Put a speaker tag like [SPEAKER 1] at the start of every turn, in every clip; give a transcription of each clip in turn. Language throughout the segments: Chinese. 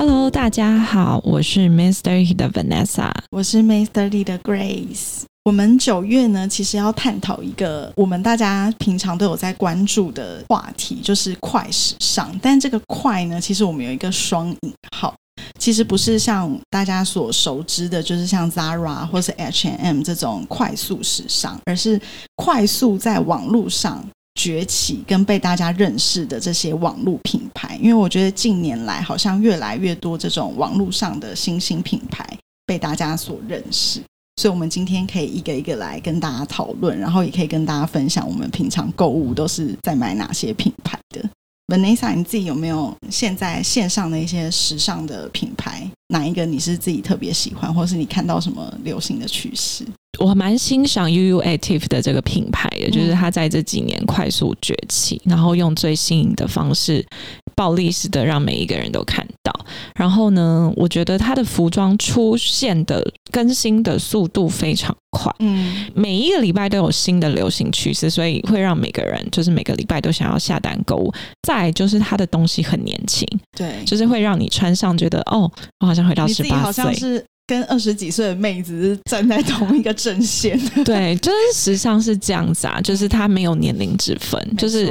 [SPEAKER 1] Hello，大家好，我是 Miss Thirty 的 Vanessa，
[SPEAKER 2] 我是 Miss Thirty 的 Grace。我们九月呢，其实要探讨一个我们大家平常都有在关注的话题，就是快时尚。但这个快呢，其实我们有一个双引号，其实不是像大家所熟知的，就是像 Zara 或是 H&M 这种快速时尚，而是快速在网络上。崛起跟被大家认识的这些网络品牌，因为我觉得近年来好像越来越多这种网络上的新兴品牌被大家所认识，所以我们今天可以一个一个来跟大家讨论，然后也可以跟大家分享我们平常购物都是在买哪些品牌的。Vanessa，你自己有没有现在线上的一些时尚的品牌？哪一个你是自己特别喜欢，或是你看到什么流行的趋势？
[SPEAKER 1] 我蛮欣赏 UU Active 的这个品牌的，就是它在这几年快速崛起，然后用最新颖的方式，暴力式的让每一个人都看到。然后呢，我觉得它的服装出现的更新的速度非常快，嗯，每一个礼拜都有新的流行趋势，所以会让每个人就是每个礼拜都想要下单购物。再就是它的东西很年轻，
[SPEAKER 2] 对，
[SPEAKER 1] 就是会让你穿上觉得哦，我好像回到十八岁。
[SPEAKER 2] 跟二十几岁的妹子是站在同一个阵线，
[SPEAKER 1] 对，就是时尚是这样子啊，就是它没有年龄之分，就是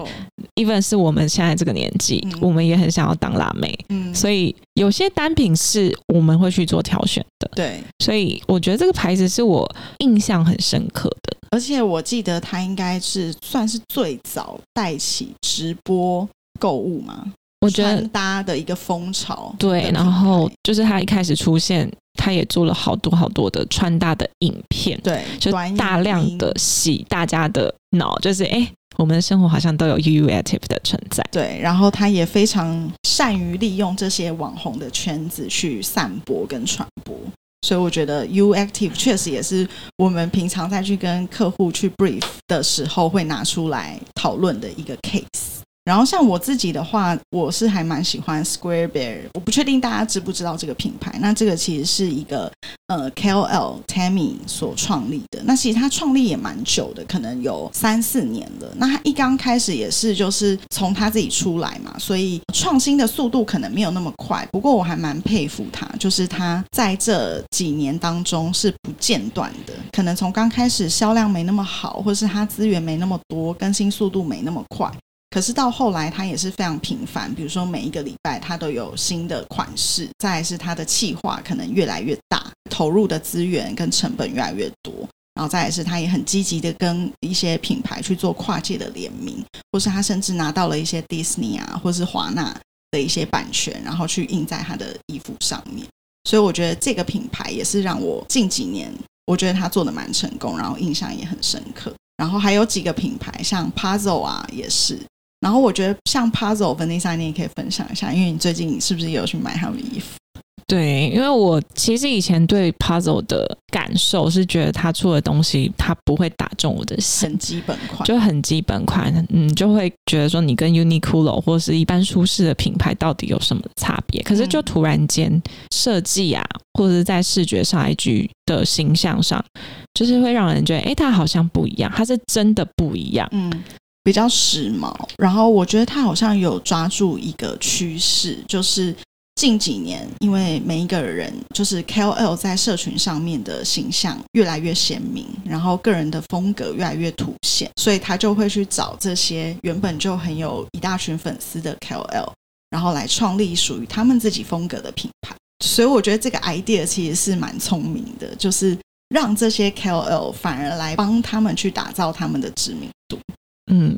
[SPEAKER 1] even 是我们现在这个年纪，我们也很想要当辣妹，嗯，所以有些单品是我们会去做挑选的，
[SPEAKER 2] 对，
[SPEAKER 1] 所以我觉得这个牌子是我印象很深刻的，
[SPEAKER 2] 而且我记得它应该是算是最早带起直播购物嘛，
[SPEAKER 1] 我觉得
[SPEAKER 2] 搭的一个风潮，
[SPEAKER 1] 对，然后就是它一开始出现。他也做了好多好多的穿搭的影片，
[SPEAKER 2] 对，
[SPEAKER 1] 就大量的洗大家的脑，就是哎，我们的生活好像都有 U Active 的存在，
[SPEAKER 2] 对。然后他也非常善于利用这些网红的圈子去散播跟传播，所以我觉得 U Active 确实也是我们平常在去跟客户去 brief 的时候会拿出来讨论的一个 case。然后像我自己的话，我是还蛮喜欢 Square Bear，我不确定大家知不知道这个品牌。那这个其实是一个呃 KOL Tammy 所创立的。那其实他创立也蛮久的，可能有三四年了。那他一刚开始也是就是从他自己出来嘛，所以创新的速度可能没有那么快。不过我还蛮佩服他，就是他在这几年当中是不间断的。可能从刚开始销量没那么好，或是他资源没那么多，更新速度没那么快。可是到后来，它也是非常频繁。比如说，每一个礼拜它都有新的款式。再是它的企划可能越来越大，投入的资源跟成本越来越多。然后再来是它也很积极的跟一些品牌去做跨界的联名，或是他甚至拿到了一些迪士尼啊，或是华纳的一些版权，然后去印在他的衣服上面。所以我觉得这个品牌也是让我近几年我觉得他做的蛮成功，然后印象也很深刻。然后还有几个品牌，像 Puzzle 啊，也是。然后我觉得像 Puzzle 你也可以分享一下，因为你最近是不是有去买他们的衣服？
[SPEAKER 1] 对，因为我其实以前对 Puzzle 的感受是觉得他出的东西他不会打中我的心，
[SPEAKER 2] 很基本款，
[SPEAKER 1] 就很基本款，嗯，就会觉得说你跟 Uniqlo 或是一般舒适的品牌到底有什么差别？可是就突然间设计啊，或者是在视觉上 IG 的形象上，就是会让人觉得，哎，它好像不一样，它是真的不一样，嗯。
[SPEAKER 2] 比较时髦，然后我觉得他好像有抓住一个趋势，就是近几年，因为每一个人就是 KOL 在社群上面的形象越来越鲜明，然后个人的风格越来越凸显，所以他就会去找这些原本就很有一大群粉丝的 KOL，然后来创立属于他们自己风格的品牌。所以我觉得这个 idea 其实是蛮聪明的，就是让这些 KOL 反而来帮他们去打造他们的知名度。
[SPEAKER 1] 嗯，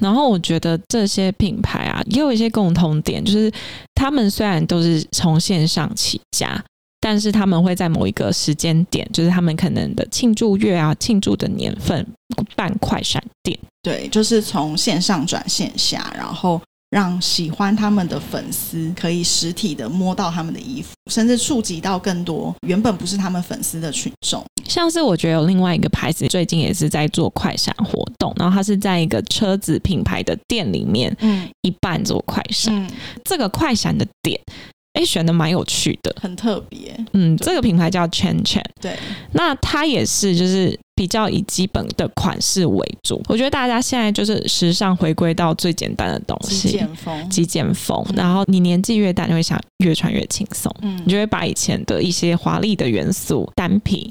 [SPEAKER 1] 然后我觉得这些品牌啊，也有一些共同点，就是他们虽然都是从线上起家，但是他们会在某一个时间点，就是他们可能的庆祝月啊、庆祝的年份办快闪店。
[SPEAKER 2] 对，就是从线上转线下，然后让喜欢他们的粉丝可以实体的摸到他们的衣服，甚至触及到更多原本不是他们粉丝的群众。
[SPEAKER 1] 像是我觉得有另外一个牌子最近也是在做快闪活动，然后它是在一个车子品牌的店里面，
[SPEAKER 2] 嗯
[SPEAKER 1] 一半做快闪。
[SPEAKER 2] 嗯，
[SPEAKER 1] 这个快闪的点，哎，选的蛮有趣的。
[SPEAKER 2] 很特别。
[SPEAKER 1] 嗯，这个品牌叫 Chen Chen，
[SPEAKER 2] 对，
[SPEAKER 1] 那它也是就是比较以基本的款式为主。我觉得大家现在就是时尚回归到最简单的东西
[SPEAKER 2] 极
[SPEAKER 1] 西，
[SPEAKER 2] 简风。
[SPEAKER 1] 极简风。
[SPEAKER 2] 嗯
[SPEAKER 1] 然后你年纪越大，你会想越穿越轻松，
[SPEAKER 2] 嗯
[SPEAKER 1] 你就会把以前的一些华丽的元素单品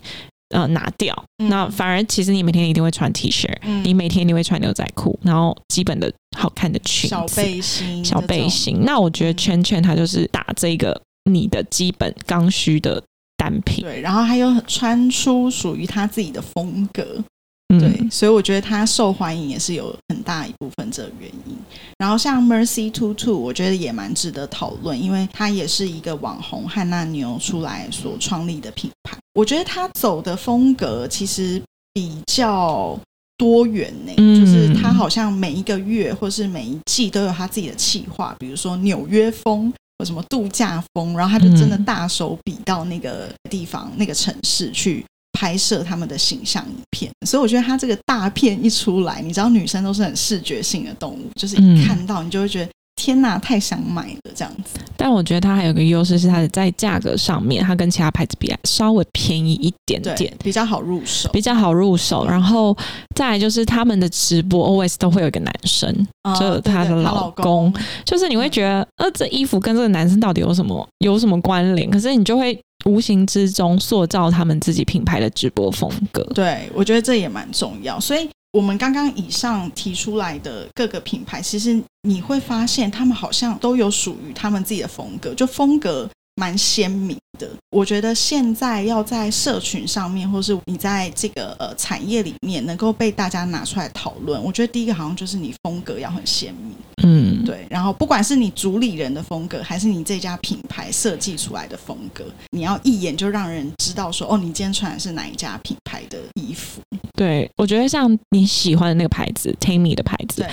[SPEAKER 1] 呃拿掉。
[SPEAKER 2] 嗯
[SPEAKER 1] 那反而其实你每天一定会穿 T 恤，
[SPEAKER 2] 嗯
[SPEAKER 1] 你每天一定会穿牛仔裤，然后基本的好看的裙子、
[SPEAKER 2] 小背心、
[SPEAKER 1] 小背。心。那我觉得
[SPEAKER 2] 嗯
[SPEAKER 1] 圈圈它就是打这个你的基本刚需的单品。
[SPEAKER 2] 对，然后还有穿出属于他自己的风格。
[SPEAKER 1] 嗯
[SPEAKER 2] 对，所以我觉得他受欢迎也是有很大一部分这个原因。然后像 Mercy Two Two，我觉得也蛮值得讨论，因为它也是一个网红汉娜牛出来所创立的品牌。我觉得他走的风格其实比较多元呢、
[SPEAKER 1] 嗯
[SPEAKER 2] 就是他好像每一个月或是每一季都有他自己的企划，比如说纽约风。或什么度假风，然后他就真的
[SPEAKER 1] 嗯
[SPEAKER 2] 大手笔到那个地方、那个城市去拍摄他们的形象影片，所以我觉得他这个大片一出来，你知道女生都是很视觉性的动物，就是一
[SPEAKER 1] 嗯
[SPEAKER 2] 看到你就会觉得、天呐，太想买了这样子。
[SPEAKER 1] 但我觉得它还有一个优势是它的在价格上面，它跟其他牌子比稍微便宜一点
[SPEAKER 2] 对
[SPEAKER 1] 点，，
[SPEAKER 2] 比较好入手。
[SPEAKER 1] 比较好入手。然后再来就是他们的直播 always 都会有一个男生，
[SPEAKER 2] 啊
[SPEAKER 1] 就
[SPEAKER 2] 对对
[SPEAKER 1] 她的老
[SPEAKER 2] 老
[SPEAKER 1] 公就是你会觉得，呃，这衣服跟这个男生到底有什么有什么关联？可是你就会无形之中塑造他们自己品牌的直播风格。
[SPEAKER 2] 对，我觉得这也蛮重要。所以，我们刚刚以上提出来的各个品牌，其实你会发现，他们好像都有属于他们自己的风格，就风格蛮鲜明的。我觉得现在要在社群上面，或是你在这个呃产业里面能够被大家拿出来讨论，我觉得第一个好像就是你风格要很鲜明。
[SPEAKER 1] 嗯，
[SPEAKER 2] 对，然后不管是你主理人的风格，还是你这家品牌设计出来的风格，你要一眼就让人知道说，哦，你今天穿的是哪一家品牌的衣服。
[SPEAKER 1] 对，我觉得像你喜欢的那个牌子 Tammy 的牌子，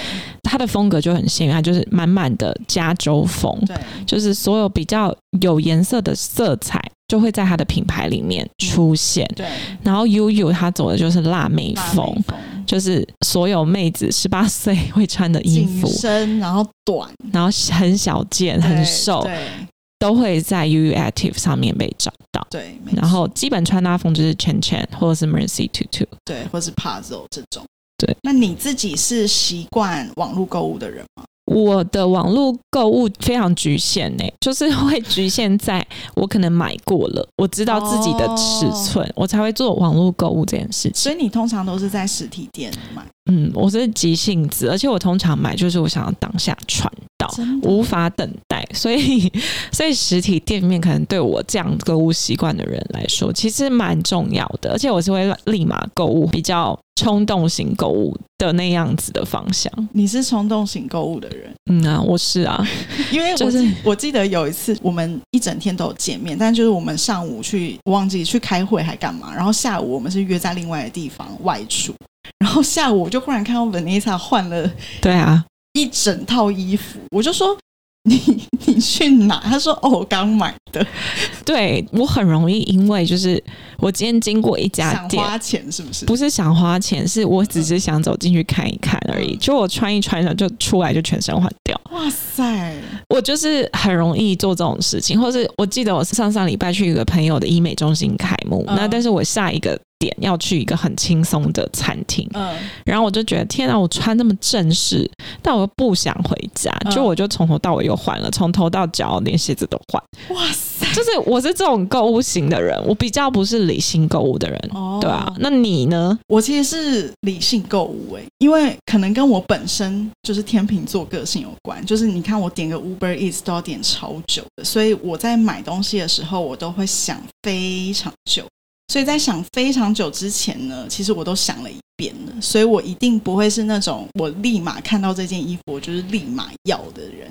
[SPEAKER 1] 它的风格就很鲜明，它就是满满的加州风，
[SPEAKER 2] 对，
[SPEAKER 1] 就是所有比较有颜色的色彩就会在它的品牌里面出现。
[SPEAKER 2] 对，
[SPEAKER 1] 然后 UU 它走的就是辣妹风
[SPEAKER 2] 妹，风，
[SPEAKER 1] 就是所有妹子十八岁会穿的衣
[SPEAKER 2] 紧
[SPEAKER 1] 服，
[SPEAKER 2] 身然后短，
[SPEAKER 1] 然后很小件、很瘦，
[SPEAKER 2] 对
[SPEAKER 1] 都会在 UU Active 上面被找到。
[SPEAKER 2] 对，
[SPEAKER 1] 然后基本穿搭风就是 Chen Chen 或者是 Mercy Two Two。
[SPEAKER 2] 对，或是 puzzle 这种。
[SPEAKER 1] 对，
[SPEAKER 2] 那你自己是习惯网络购物的人吗？
[SPEAKER 1] 我的网络购物非常局限呢、就是会局限在我可能买过了，我知道自己的尺寸，我才会做网络购物这件事情。
[SPEAKER 2] 所以你通常都是在实体店买，
[SPEAKER 1] 嗯，我是急性子，而且我通常买就是我想要当下穿到，无法等待，所以 所以实体店面可能对我这样购物习惯的人来说，其实蛮重要的，而且我是会立马购物，比较冲动型购物的那样子的方向。
[SPEAKER 2] 你是冲动型购物的人。
[SPEAKER 1] 嗯啊，我是啊，
[SPEAKER 2] 因为我
[SPEAKER 1] 就是
[SPEAKER 2] 记我记得有一次我们一整天都有见面，但就是我们上午去忘记去开会还干嘛，然后下午我们是约在另外的地方外出，然后下午我就忽然看到 Vanessa 换了
[SPEAKER 1] 对啊，
[SPEAKER 2] 一整套衣服，我就说你 你去哪？他说哦我刚买的，
[SPEAKER 1] 对我很容易因为就是我今天经过一家店。
[SPEAKER 2] 想花钱是不是？
[SPEAKER 1] 不是想花钱，是我只是想走进去看一看而已。
[SPEAKER 2] 嗯
[SPEAKER 1] 就我穿一穿上，就出来就全身换掉。
[SPEAKER 2] 哇塞，
[SPEAKER 1] 我就是很容易做这种事情，或是我记得我上上礼拜去一个朋友的医美中心开幕，
[SPEAKER 2] 嗯
[SPEAKER 1] 那但是我下一个点要去一个很轻松的餐厅，
[SPEAKER 2] 嗯，
[SPEAKER 1] 然后我就觉得天啊，我穿那么正式，但我又不想回家，
[SPEAKER 2] 嗯
[SPEAKER 1] 就我就从头到尾又换了，从头到脚连鞋子都换，
[SPEAKER 2] 哇塞，
[SPEAKER 1] 就是我是这种购物型的人，我比较不是理性购物的人。
[SPEAKER 2] 哦
[SPEAKER 1] 对啊，那你呢？
[SPEAKER 2] 我其实是理性购物诶、因为可能跟我本身就是天秤座个性有关。就是你看我点个 Uber Eats 都要点超久的，所以我在买东西的时候，我都会想非常久。所以在想非常久之前呢，其实我都想了一遍了，所以我一定不会是那种我立马看到这件衣服我就是立马要的人。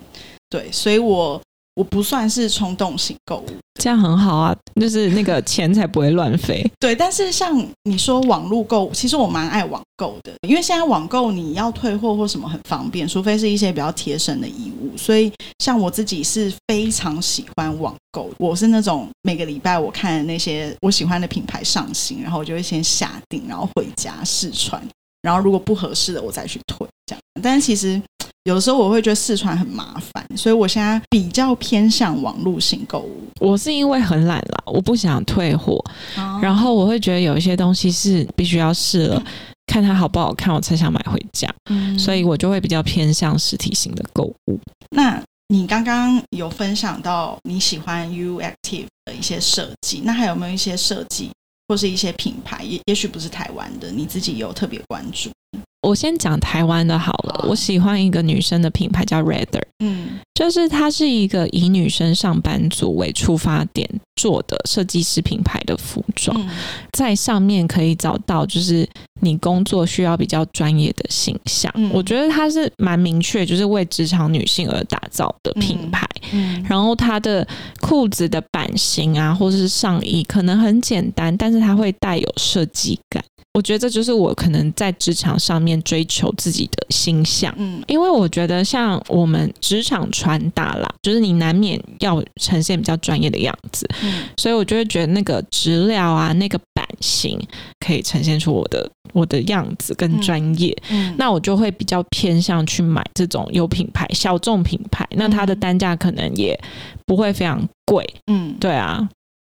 [SPEAKER 2] 对，所以我我不算是冲动型购物，
[SPEAKER 1] 这样很好啊，就是那个钱才不会乱飞。
[SPEAKER 2] 对，但是像你说网络购物，其实我蛮爱网购的，因为现在网购你要退货或什么很方便，除非是一些比较贴身的衣物。所以像我自己是非常喜欢网购，我是那种每个礼拜我看那些我喜欢的品牌上新，然后我就会先下定，然后回家试穿。然后如果不合适的，我再去退这样。但是其实有的时候我会觉得试穿很麻烦，所以我现在比较偏向网络型购物。
[SPEAKER 1] 我是因为很懒啦，我不想退货，然后我会觉得有一些东西是必须要试了，看它好不好看，我才想买回家。所以我就会比较偏向实体型的购物。
[SPEAKER 2] 那你刚刚有分享到你喜欢 U Active 的一些设计，那还有没有一些设计？或是一些品牌，也也许不是台湾的，你自己有特别关注。
[SPEAKER 1] 我先讲台湾的好了，我喜欢一个女生的品牌叫 Rather，嗯，就是它是一个以女生上班族为出发点做的设计师品牌的服装，在上面可以找到就是你工作需要比较专业的形象。我觉得它是蛮明确，就是为职场女性而打造的品牌。然后它的裤子的版型啊，或者是上衣，可能很简单，但是它会带有设计感。我觉得这就是我可能在职场上面追求自己的形象，嗯，因为我觉得像我们职场穿搭啦，就是你难免要呈现比较专业的样子，嗯，所以我就会觉得那个质料啊，那个版型可以呈现出我的我的样子跟专业，嗯，那我就会比较偏向去买这种有品牌、小众品牌，那它的单价可能也不会非常贵，嗯，对啊。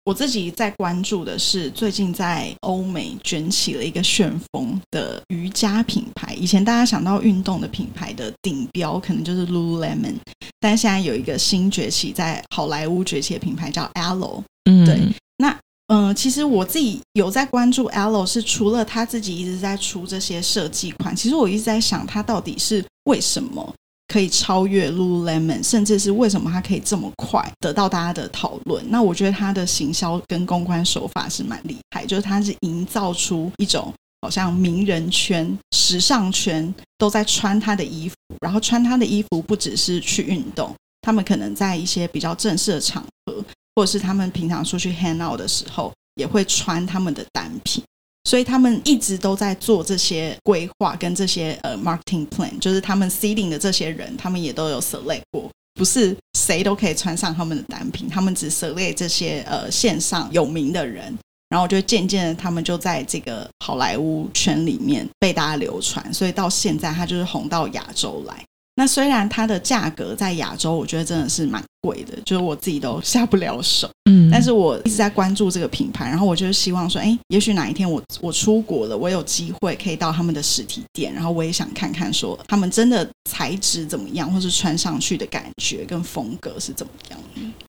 [SPEAKER 2] 我自己在关注的是，最近在欧美卷起了一个旋风的瑜伽品牌。以前大家想到运动的品牌的顶标，可能就是 Lululemon，但现在有一个新崛起，在好莱坞崛起的品牌叫 Alo。嗯，对。那嗯，其实我自己有在关注 Alo，是除了他自己一直在出这些设计款，其实我一直在想，他到底是为什么？可以超越 Lululemon，甚至是为什么它可以这么快得到大家的讨论？那我觉得它的行销跟公关手法是蛮厉害，就是它是营造出一种好像名人圈、时尚圈都在穿它的衣服，然后穿它的衣服不只是去运动，他们可能在一些比较正式的场合，或者是他们平常出去 hang out 的时候，也会穿他们的单品。所以他们一直都在做这些规划跟这些呃 marketing plan，就是他们 seeding 的这些人，他们也都有 select 过，不是谁都可以穿上他们的单品，他们只 select 这些呃线上有名的人，然后就渐渐的他们就在这个好莱坞圈里面被大家流传，所以到现在他就是红到亚洲来。那虽然它的价格在亚洲，我觉得真的是蛮贵的，就是我自己都下不了手。嗯，但是我一直在关注这个品牌，然后我就是希望说，哎，也许哪一天我我出国了，我有机会可以到他们的实体店，然后我也想看看说他们真的材质怎么样，或是穿上去的感觉跟风格是怎么样。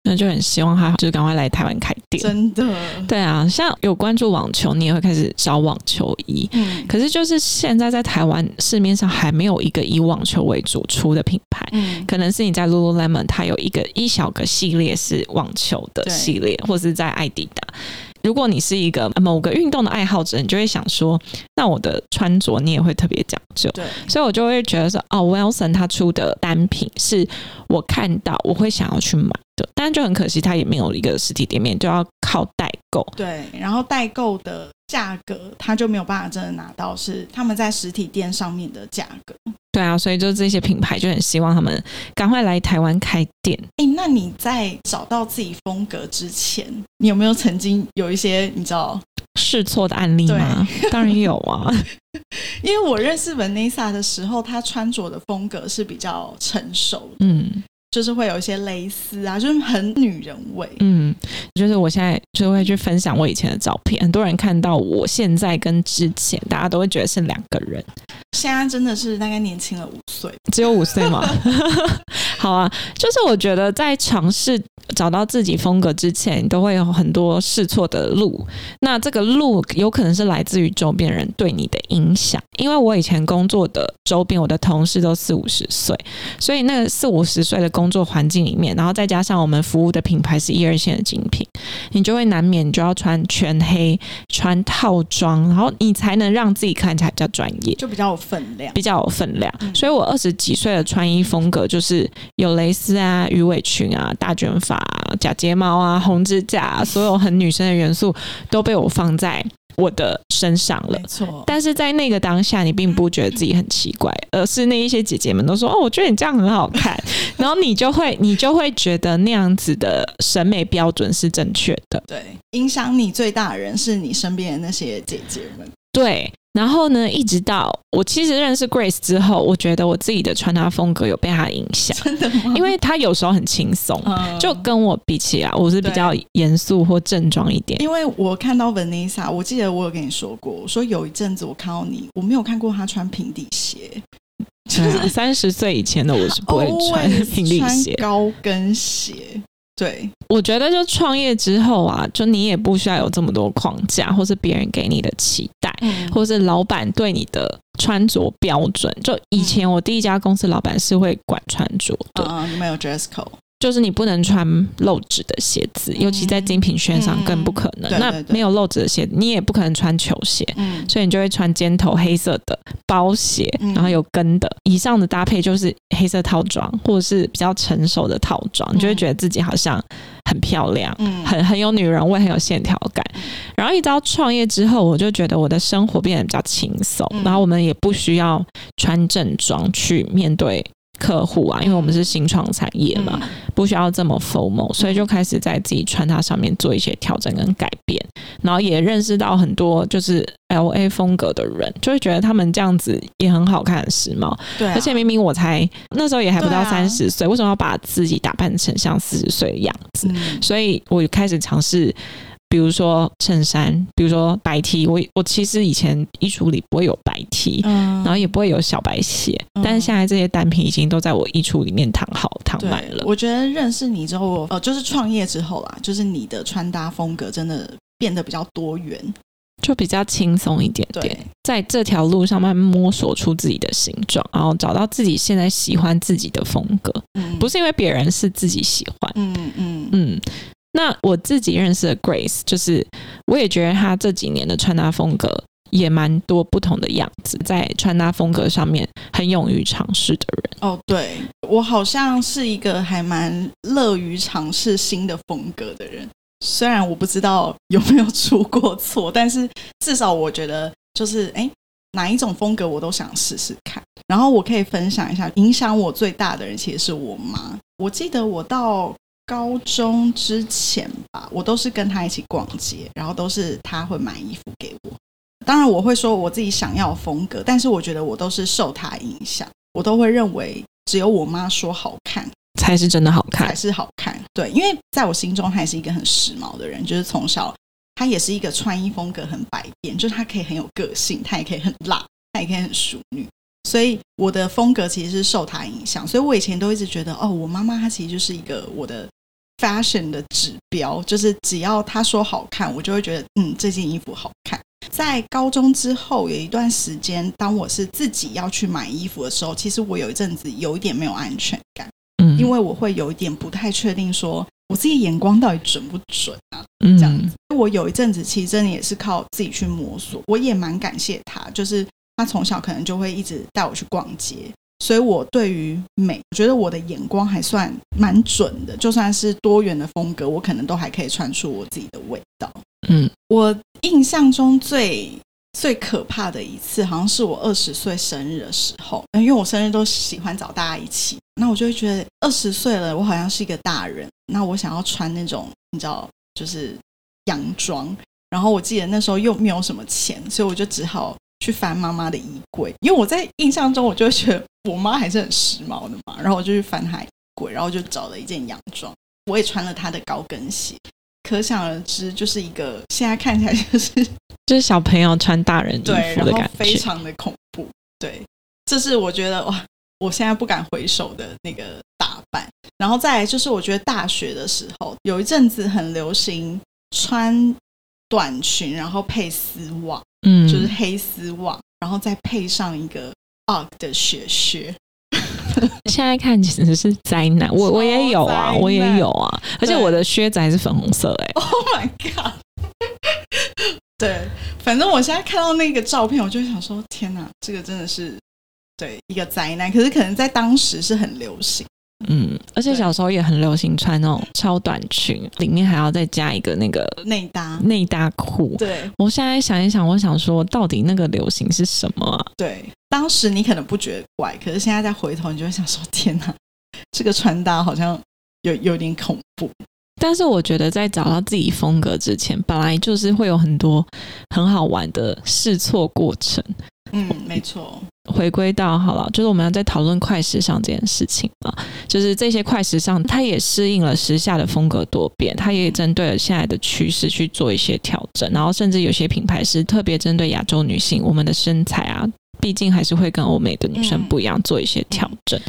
[SPEAKER 1] 那就很希望他就是赶快来台湾开店。
[SPEAKER 2] 真的，
[SPEAKER 1] 对啊，像有关注网球，你也会开始找网球衣。嗯，可是就是现在在台湾市面上还没有一个以网球为主出的品牌。嗯，可能是你在 Lululemon，它有一个一小个系列是网球的系列，或是在艾迪达。如果你是一个某个运动的爱好者，你就会想说，那我的穿着你也会特别讲究。
[SPEAKER 2] 对，
[SPEAKER 1] 所以我就会觉得说，哦，Wilson 他出的单品是我看到我会想要去买的，但就很可惜，它也没有一个实体店面，就要靠代购。
[SPEAKER 2] 对，然后代购的价格它就没有办法真的拿到是他们在实体店上面的价格。
[SPEAKER 1] 对啊，所以就这些品牌就很希望他们赶快来台湾开店。
[SPEAKER 2] 哎，那你在找到自己风格之前，你有没有曾经有一些你知道
[SPEAKER 1] 试错的案例吗？当然有啊，
[SPEAKER 2] 因为我认识 Vanessa 的时候，她穿着的风格是比较成熟，嗯。就是会有一些蕾丝啊，就是很女人味。
[SPEAKER 1] 嗯，就是我现在就会去分享我以前的照片，很多人看到我现在跟之前，大家都会觉得是两个人。
[SPEAKER 2] 现在真的是大概年轻了五岁，
[SPEAKER 1] 只有五岁吗？好啊，就是我觉得在尝试找到自己风格之前，都会有很多试错的路。那这个路有可能是来自于周边人对你的影响，因为我以前工作的周边，我的同事都四五十岁，所以那四五十岁的工工作环境里面，然后再加上我们服务的品牌是一二线的精品，你就会难免就要穿全黑、穿套装，然后你才能让自己看起来比较专业。
[SPEAKER 2] 就比较有分量。
[SPEAKER 1] 比较有分量，
[SPEAKER 2] 嗯
[SPEAKER 1] 所以我二十几岁的穿衣风格就是有蕾丝啊、鱼尾裙啊、大卷发、啊、假睫毛啊、红指甲、啊，所有很女生的元素都被我放在我的身上了
[SPEAKER 2] 没。错，
[SPEAKER 1] 但是在那个当下，你并不觉得自己很奇怪，而是那一些姐姐们都说：“哦，我觉得你这样很好看。” 然后你就会，你就会觉得那样子的审美标准是正确的。
[SPEAKER 2] 对，影响你最大的人是你身边的那些姐姐们。
[SPEAKER 1] 对，然后呢，一直到我其实认识 Grace 之后，我觉得我自己的穿搭风格有被她影响，
[SPEAKER 2] 真的吗？
[SPEAKER 1] 因为她有时候很轻松，
[SPEAKER 2] 嗯
[SPEAKER 1] 就跟我比起来，我是比较严肃或正装一点。
[SPEAKER 2] 因为我看到 Vanessa，我记得我有跟你说过，我说有一阵子我看到你，我没有看过她穿平底鞋，
[SPEAKER 1] 就是，三十岁以前的我是不会 穿平底鞋
[SPEAKER 2] 穿。高跟鞋。对，
[SPEAKER 1] 我觉得就创业之后啊，就你也不需要有这么多框架，或是别人给你的期待，
[SPEAKER 2] 嗯。
[SPEAKER 1] 或是老板对你的穿着标准。就以前我第一家公司老板是会管穿着的，
[SPEAKER 2] 啊，你们有 dress code，
[SPEAKER 1] 就是你不能穿露趾的鞋子，尤其在精品圈上更不可能。那没有露趾的鞋，你也不可能穿球鞋。
[SPEAKER 2] 嗯，
[SPEAKER 1] 所以你就会穿尖头黑色的包鞋，
[SPEAKER 2] 嗯
[SPEAKER 1] 然后有跟的。以上的搭配就是黑色套装，或者是比较成熟的套装，你就会觉得自己好像很漂亮，
[SPEAKER 2] 嗯
[SPEAKER 1] 很很有女人味，很有线条感。然后一到创业之后，我就觉得我的生活变得比较轻松，
[SPEAKER 2] 嗯
[SPEAKER 1] 然后我们也不需要穿正装去面对。客户啊，因为我们是新创产业嘛，
[SPEAKER 2] 嗯
[SPEAKER 1] 不需要这么 formal，所以就开始在自己穿搭上面做一些调整跟改变，然后也认识到很多就是 L A 风格的人，就会觉得他们这样子也很好看、很时髦。
[SPEAKER 2] 对啊，
[SPEAKER 1] 而且明明我才那时候也还不到三十岁，为什么要把自己打扮成像四十岁的样子？
[SPEAKER 2] 嗯
[SPEAKER 1] 所以我开始尝试。比如说衬衫，比如说白 T，我我其实以前衣橱里不会有白 T，、
[SPEAKER 2] 嗯
[SPEAKER 1] 然后也不会有小白鞋，
[SPEAKER 2] 嗯
[SPEAKER 1] 但是现在这些单品已经都在我衣橱里面躺好躺
[SPEAKER 2] 对
[SPEAKER 1] 满了。
[SPEAKER 2] 我觉得认识你之后，呃，就是创业之后啦，就是你的穿搭风格真的变得比较多元。
[SPEAKER 1] 就比较轻松一点点，，在这条路上慢慢摸索出自己的形状，然后找到自己现在喜欢自己的风格，
[SPEAKER 2] 嗯
[SPEAKER 1] 不是因为别人是自己喜欢。
[SPEAKER 2] 嗯嗯
[SPEAKER 1] 嗯，那我自己认识的 Grace，就是我也觉得她这几年的穿搭风格也蛮多不同的样子，在穿搭风格上面很勇于尝试的人。
[SPEAKER 2] 哦，对我好像是一个还蛮乐于尝试新的风格的人。虽然我不知道有没有出过错，但是至少我觉得就是哎，哪一种风格我都想试试看。然后我可以分享一下，影响我最大的人其实是我妈。我记得我到高中之前吧，我都是跟他一起逛街，然后都是他会买衣服给我。当然，我会说我自己想要的风格，但是我觉得我都是受他影响，我都会认为只有我妈说好看
[SPEAKER 1] 才是真的好看才，
[SPEAKER 2] 是好看。对，因为在我心中，她也是一个很时髦的人，就是从小她也是一个穿衣风格很百变，就是她可以很有个性，她也可以很辣，她也可以很淑女。所以我的风格其实是受他影响，所以我以前都一直觉得，哦，我妈妈她其实就是一个我的 fashion 的指标，就是只要她说好看，我就会觉得，嗯，这件衣服好看。在高中之后有一段时间，当我是自己要去买衣服的时候，其实我有一阵子有一点没有安全感，
[SPEAKER 1] 嗯，
[SPEAKER 2] 因为我会有一点不太确定，说我自己眼光到底准不准啊？
[SPEAKER 1] 这
[SPEAKER 2] 这样子。我有一阵子其实真的也是靠自己去摸索，我也蛮感谢他，就是他从小可能就会一直带我去逛街，所以我对于美，我觉得我的眼光还算蛮准的，就算是多元的风格，我可能都还可以穿出我自己的味道。
[SPEAKER 1] 嗯
[SPEAKER 2] 我印象中最最可怕的一次，好像是我二十岁生日的时候，因为我生日都喜欢找大家一起，那我就会觉得二十岁了，我好像是一个大人，那我想要穿那种你知道，就是洋装。然后我记得那时候又没有什么钱，所以我就只好去翻妈妈的衣柜，因为我在印象中我就会觉得我妈还是很时髦的嘛，然后我就去翻她衣柜，然后就找了一件洋装，我也穿了她的高跟鞋。可想而知，就是一个现在看起来就是
[SPEAKER 1] 就是小朋友穿大人衣服的感觉。
[SPEAKER 2] 非常的恐怖。对，这是我觉得哇，我现在不敢回首的那个打扮。然后再来就是，我觉得大学的时候有一阵子很流行穿短裙，然后配丝袜，
[SPEAKER 1] 嗯，
[SPEAKER 2] 就是黑丝袜，然后再配上一个 UGG 的雪靴。
[SPEAKER 1] 现在看其实是灾难，我我也有啊，我也有啊，而且我的靴子还是粉红色哎
[SPEAKER 2] ！Oh my god！对，反正我现在看到那个照片，我就想说，天哪，这个真的是对一个灾难。可是可能在当时是很流行。
[SPEAKER 1] 嗯，而且小时候也很流行穿那种超短裙，里面还要再加一个那个
[SPEAKER 2] 内搭
[SPEAKER 1] 内搭裤。
[SPEAKER 2] 对，
[SPEAKER 1] 我现在想一想，我想说，到底那个流行是什么？
[SPEAKER 2] 对，当时你可能不觉得怪，可是现在再回头，你就会想说，天哪，这个穿搭好像有有点恐怖。
[SPEAKER 1] 但是我觉得，在找到自己风格之前，本来就是会有很多很好玩的试错过程。
[SPEAKER 2] 嗯，没错。
[SPEAKER 1] 回归到好了，就是我们要在讨论快时尚这件事情嘛。就是这些快时尚，它也适应了时下的风格多变，它也针对了现在的趋势去做一些调整。然后，甚至有些品牌是特别针对亚洲女性，我们的身材啊，毕竟还是会跟欧美的女生不一样，做一些调整。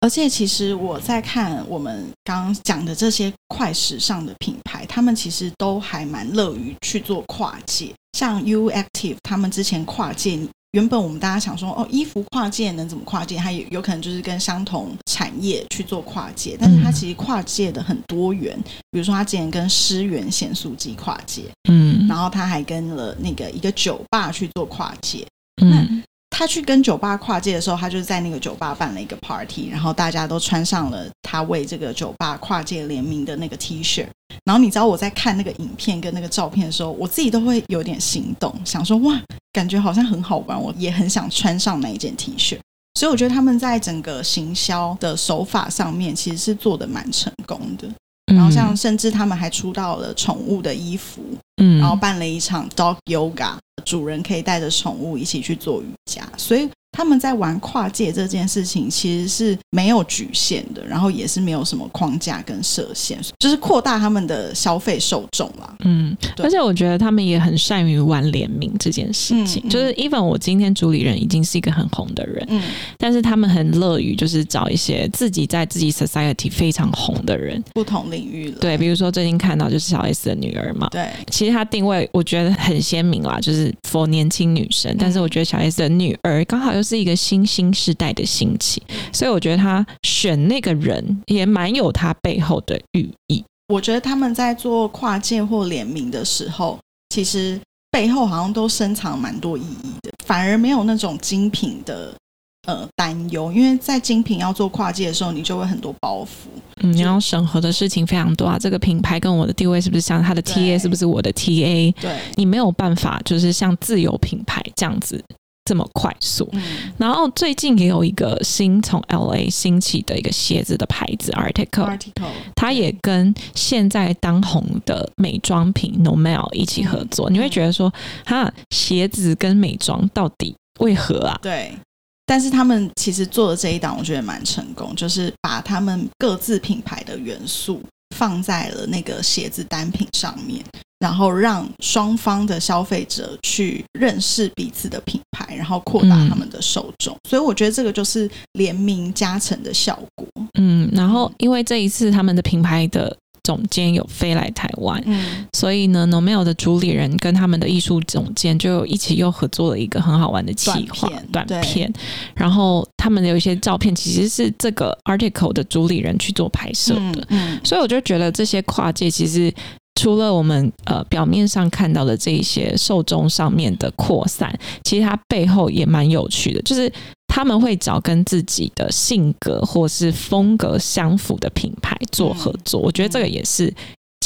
[SPEAKER 2] 而且，其实我在看我们刚刚讲的这些快时尚的品牌，他们其实都还蛮乐于去做跨界。像 U Active，他们之前跨界，原本我们大家想说，哦，衣服跨界能怎么跨界？它有有可能就是跟相同产业去做跨界，但是它其实跨界的很多元。比如说，它之前跟诗源显素剂跨界，嗯，然后它还跟了那个一个酒吧去做跨界，嗯。他去跟酒吧跨界的时候，他就是在那个酒吧办了一个 party，然后大家都穿上了他为这个酒吧跨界联名的那个 T 恤。然后你知道我在看那个影片跟那个照片的时候，我自己都会有点心动，想说哇，感觉好像很好玩，我也很想穿上那一件 T 恤。所以我觉得他们在整个行销的手法上面其实是做的蛮成功的。然后像甚至他们还出到了宠物的衣服，嗯，然后办了一场 dog yoga，主人可以带着宠物一起去做瑜伽，所以。他们在玩跨界这件事情，其实是没有局限的，然后也是没有什么框架跟设限，就是扩大他们的消费受众啦。
[SPEAKER 1] 嗯，而且我觉得他们也很善于玩联名这件事情。就是 even 我今天主理人已经是一个很红的人，嗯，但是他们很乐于就是找一些自己在自己 society 非常红的人，
[SPEAKER 2] 不同领域了
[SPEAKER 1] 对，比如说最近看到就是小 S 的女儿嘛，
[SPEAKER 2] 对，
[SPEAKER 1] 其实她定位我觉得很鲜明啦，就是 for 年轻女生，但是我觉得小 S 的女儿刚好又。是一个新兴时代的兴起，所以我觉得他选那个人也蛮有他背后的寓意。
[SPEAKER 2] 我觉得他们在做跨界或联名的时候，其实背后好像都深藏蛮多意义的，反而没有那种精品的呃担忧。因为在精品要做跨界的时候，你就会很多包袱，
[SPEAKER 1] 嗯，你要审核的事情非常多啊。这个品牌跟我的地位是不是像他的 TA 是不是我的 TA？
[SPEAKER 2] 对
[SPEAKER 1] 你没有办法，就是像自有品牌这样子。这么快速，然后最近也有一个新从 L A 兴起的一个鞋子的牌子 Article，它也跟现在当红的美妆品 Nomel 一起合作。你会觉得说，哈，鞋子跟美妆到底为何啊？
[SPEAKER 2] 对，但是他们其实做的这一档，我觉得蛮成功，就是把他们各自品牌的元素放在了那个鞋子单品上面。然后让双方的消费者去认识彼此的品牌，然后扩大他们的受众，所以我觉得这个就是联名加成的效果。
[SPEAKER 1] 嗯，然后因为这一次他们的品牌的总监有飞来台湾，嗯，所以呢，Nomel 的主理人跟他们的艺术总监就一起又合作了一个很好玩的企划短片，然后他们有一些照片其实是这个 Article 的主理人去做拍摄的，嗯，所以我就觉得这些跨界其实。除了我们呃表面上看到的这一些受众上面的扩散，其实它背后也蛮有趣的，就是他们会找跟自己的性格或是风格相符的品牌做合作，我觉得这个也是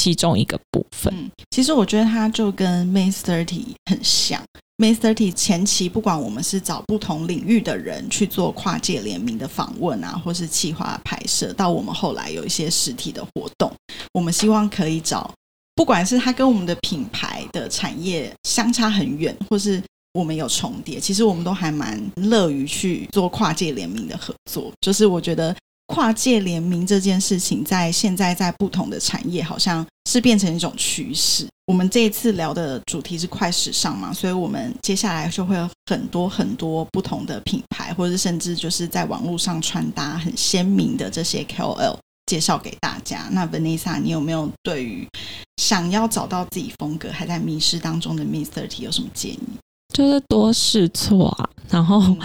[SPEAKER 1] 其中一个部分。
[SPEAKER 2] 其实我觉得它就跟 May Thirty 很像，May Thirty 前期不管我们是找不同领域的人去做跨界联名的访问啊，或是企划拍摄，到我们后来有一些实体的活动，我们希望可以找。不管是它跟我们的品牌的产业相差很远，或是我们有重叠，其实我们都还蛮乐于去做跨界联名的合作。就是我觉得跨界联名这件事情，在现在在不同的产业，好像是变成一种趋势。我们这一次聊的主题是快时尚嘛，所以我们接下来就会有很多很多不同的品牌，或者甚至就是在网络上穿搭很鲜明的这些 KOL。介绍给大家。那 Vanessa，你有没有对于想要找到自己风格还在迷失当中的 Mister T 有什么建议？
[SPEAKER 1] 就是多试错啊，然后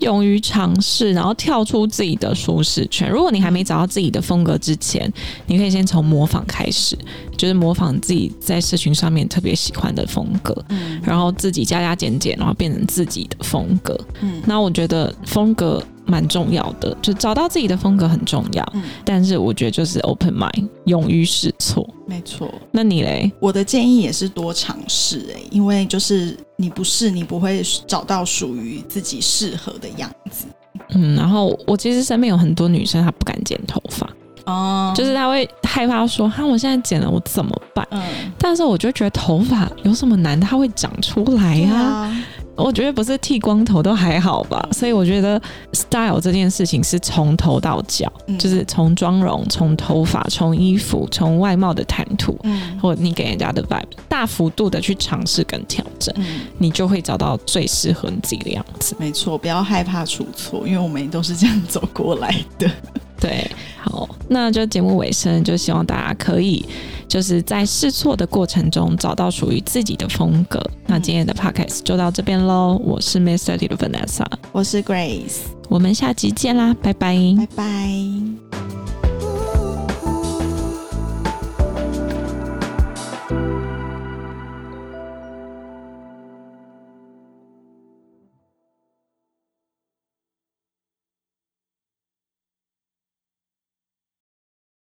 [SPEAKER 1] 勇于尝试，然后跳出自己的舒适圈。如果你还没找到自己的风格之前，你可以先从模仿开始，就是模仿自己在社群上面特别喜欢的风格，
[SPEAKER 2] 嗯
[SPEAKER 1] 然后自己加加减减，然后变成自己的风格。
[SPEAKER 2] 嗯
[SPEAKER 1] 那我觉得风格蛮重要的，就找到自己的风格很重要。
[SPEAKER 2] 嗯，
[SPEAKER 1] 但是我觉得就是 open mind，勇于试错。
[SPEAKER 2] 没错。
[SPEAKER 1] 那你嘞？
[SPEAKER 2] 我的建议也是多尝试，哎，因为就是你不试，你不会找到属于自己适合的样子。
[SPEAKER 1] 嗯，然后我其实身边有很多女生，她不敢剪头发，
[SPEAKER 2] 哦
[SPEAKER 1] 就是她会害怕说，哈，我现在剪了，我怎么办？
[SPEAKER 2] 嗯，
[SPEAKER 1] 但是我就觉得头发有什么难？它会长出来
[SPEAKER 2] 啊，
[SPEAKER 1] 我觉得不是剃光头都还好吧，所以我觉得 style 这件事情是从头到脚，
[SPEAKER 2] 嗯
[SPEAKER 1] 就是从妆容、从头发、从衣服、从外貌的谈吐，
[SPEAKER 2] 嗯
[SPEAKER 1] 或你给人家的 vibe，大幅度的去尝试跟调整，
[SPEAKER 2] 嗯，
[SPEAKER 1] 你就会找到最适合你自己的样子。
[SPEAKER 2] 没错，不要害怕出错，因为我们都是这样走过来的。
[SPEAKER 1] 对，好，那就节目尾声，就希望大家可以就是在试错的过程中找到属于自己的风格。那今天的 podcast 就到这边喽，我是 Miss Thirty 的 Vanessa，
[SPEAKER 2] 我是 Grace，
[SPEAKER 1] 我们下集见啦，拜拜
[SPEAKER 2] 拜拜。